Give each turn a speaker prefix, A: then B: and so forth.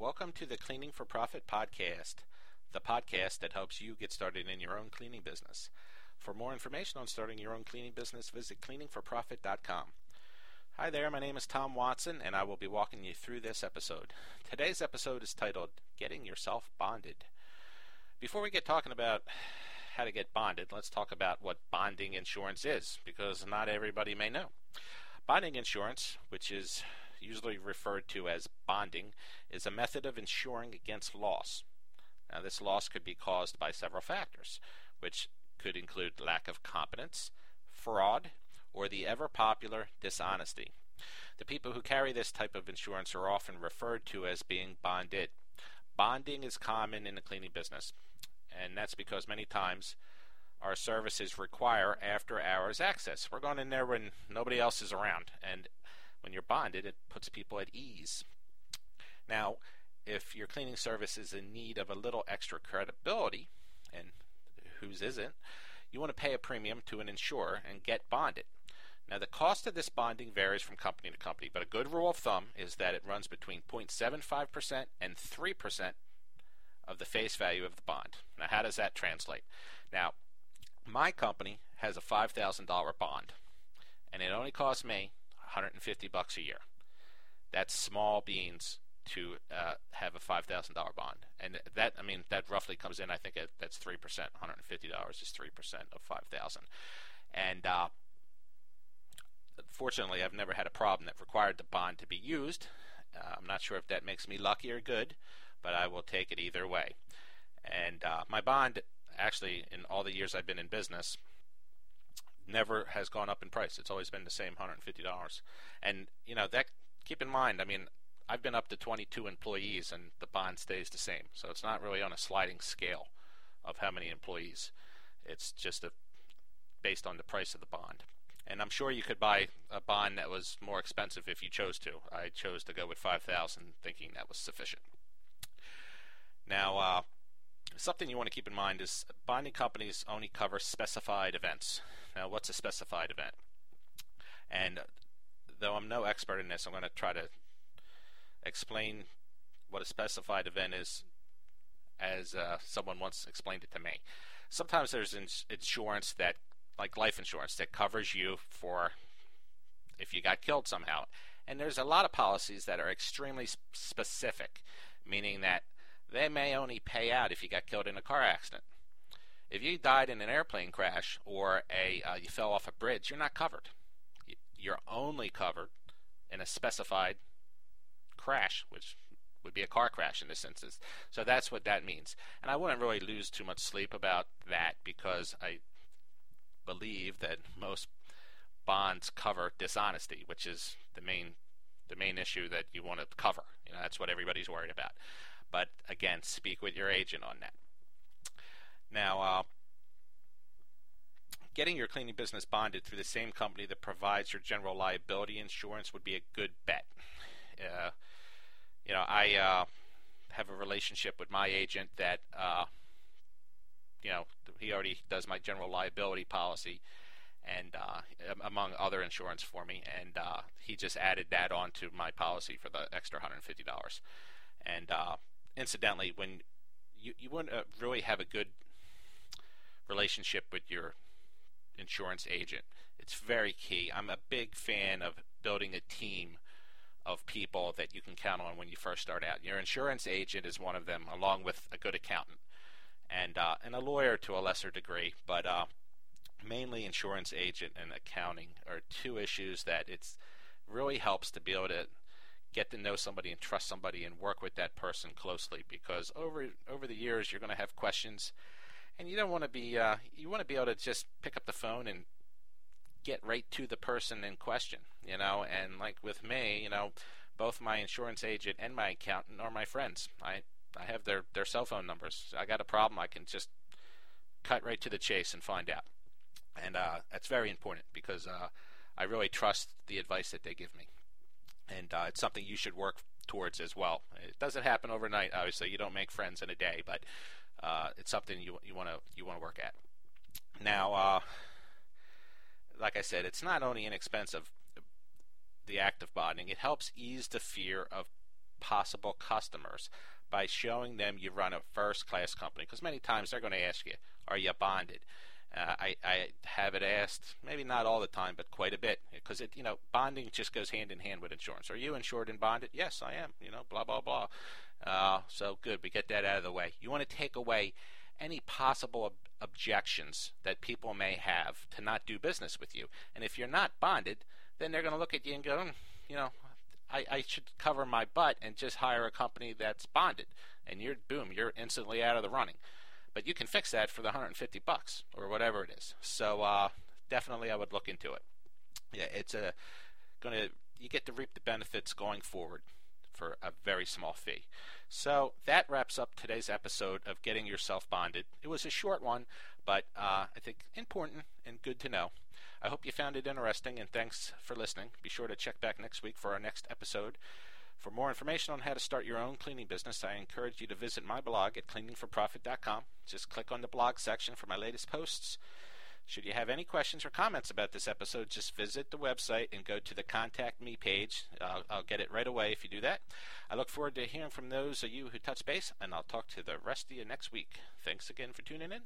A: Welcome to the Cleaning for Profit podcast, the podcast that helps you get started in your own cleaning business. For more information on starting your own cleaning business, visit cleaningforprofit.com. Hi there, my name is Tom Watson, and I will be walking you through this episode. Today's episode is titled Getting Yourself Bonded. Before we get talking about how to get bonded, let's talk about what bonding insurance is, because not everybody may know. Bonding insurance, which is usually referred to as bonding, is a method of insuring against loss. Now, this loss could be caused by several factors, which could include lack of competence, fraud, or the ever popular dishonesty. The people who carry this type of insurance are often referred to as being bonded. Bonding is common in the cleaning business, and that's because many times our services require after hours access. We're going in there when nobody else is around, and when you're bonded, it puts people at ease. Now, if your cleaning service is in need of a little extra credibility, and whose isn't, you want to pay a premium to an insurer and get bonded. Now, the cost of this bonding varies from company to company, but a good rule of thumb is that it runs between 0.75% and 3% of the face value of the bond. Now, how does that translate? Now, my company has a $5,000 bond, and it only costs me 150 bucks a year. That's small beans to uh, have a $5,000 bond. And that, I mean, that roughly comes in, I think that's 3%. $150 is 3% of 5000 And uh, fortunately, I've never had a problem that required the bond to be used. Uh, I'm not sure if that makes me lucky or good, but I will take it either way. And uh, my bond, actually, in all the years I've been in business, never has gone up in price. It's always been the same $150. And, you know, that keep in mind, I mean, I've been up to 22 employees and the bond stays the same. So it's not really on a sliding scale of how many employees. It's just a, based on the price of the bond. And I'm sure you could buy a bond that was more expensive if you chose to. I chose to go with 5,000 thinking that was sufficient. Now, uh, something you want to keep in mind is bonding companies only cover specified events. Now, what's a specified event? And though I'm no expert in this, I'm going to try to explain what a specified event is as uh, someone once explained it to me. Sometimes there's ins- insurance that, like life insurance, that covers you for if you got killed somehow. And there's a lot of policies that are extremely specific, meaning that they may only pay out if you got killed in a car accident. If you died in an airplane crash or a uh, you fell off a bridge, you're not covered. You're only covered in a specified crash, which would be a car crash in this instance. So that's what that means. And I wouldn't really lose too much sleep about that because I believe that most bonds cover dishonesty, which is the main the main issue that you want to cover. You know, that's what everybody's worried about. But again, speak with your agent on that. Now, uh, getting your cleaning business bonded through the same company that provides your general liability insurance would be a good bet. Uh, you know, I uh, have a relationship with my agent that, uh, you know, he already does my general liability policy and uh, among other insurance for me, and uh, he just added that onto my policy for the extra $150. And uh, incidentally, when you you to really have a good relationship with your insurance agent, it's very key. I'm a big fan of building a team of people that you can count on when you first start out. Your insurance agent is one of them, along with a good accountant and uh, and a lawyer to a lesser degree, but uh, mainly insurance agent and accounting are two issues that it's really helps to be able to get to know somebody and trust somebody and work with that person closely because over over the years you're going to have questions and you don't want to be uh, you want to be able to just pick up the phone and get right to the person in question you know? And like with me you know both my insurance agent and my accountant are my friends. I i have their their cell phone numbers. I got a problem i can just cut right to the chase and find out. And uh, that's very important because uh, i really trust the advice that they give me. And uh, it's something you should work towards as well. It doesn't happen overnight, obviously. You don't make friends in a day, but uh, it's something you you want to you want to work at. Now, uh, like I said, it's not only inexpensive, the act of bonding. It helps ease the fear of possible customers by showing them you run a first class company. Because many times they're going to ask you, Are you bonded? Uh, I, I have it asked, maybe not all the time, but quite a bit, because it, you know, bonding just goes hand in hand with insurance. Are you insured and bonded? Yes, I am. You know, blah blah blah. Uh, so good, we get that out of the way. You want to take away any possible ob- objections that people may have to not do business with you, and if you're not bonded, then they're going to look at you and go, mm, you know, I, I should cover my butt and just hire a company that's bonded, and you're boom, you're instantly out of the running. But you can fix that for the 150 bucks or whatever it is. So uh, definitely, I would look into it. Yeah, it's a going to you get to reap the benefits going forward for a very small fee. So that wraps up today's episode of Getting Yourself Bonded. It was a short one, but uh, I think important and good to know. I hope you found it interesting, and thanks for listening. Be sure to check back next week for our next episode. For more information on how to start your own cleaning business, I encourage you to visit my blog at cleaningforprofit.com. Just click on the blog section for my latest posts. Should you have any questions or comments about this episode, just visit the website and go to the Contact Me page. I'll, I'll, get it right away if you do that. I look forward to hearing from those of you who touch base, and I'll talk to the rest of you next week. Thanks again for tuning in.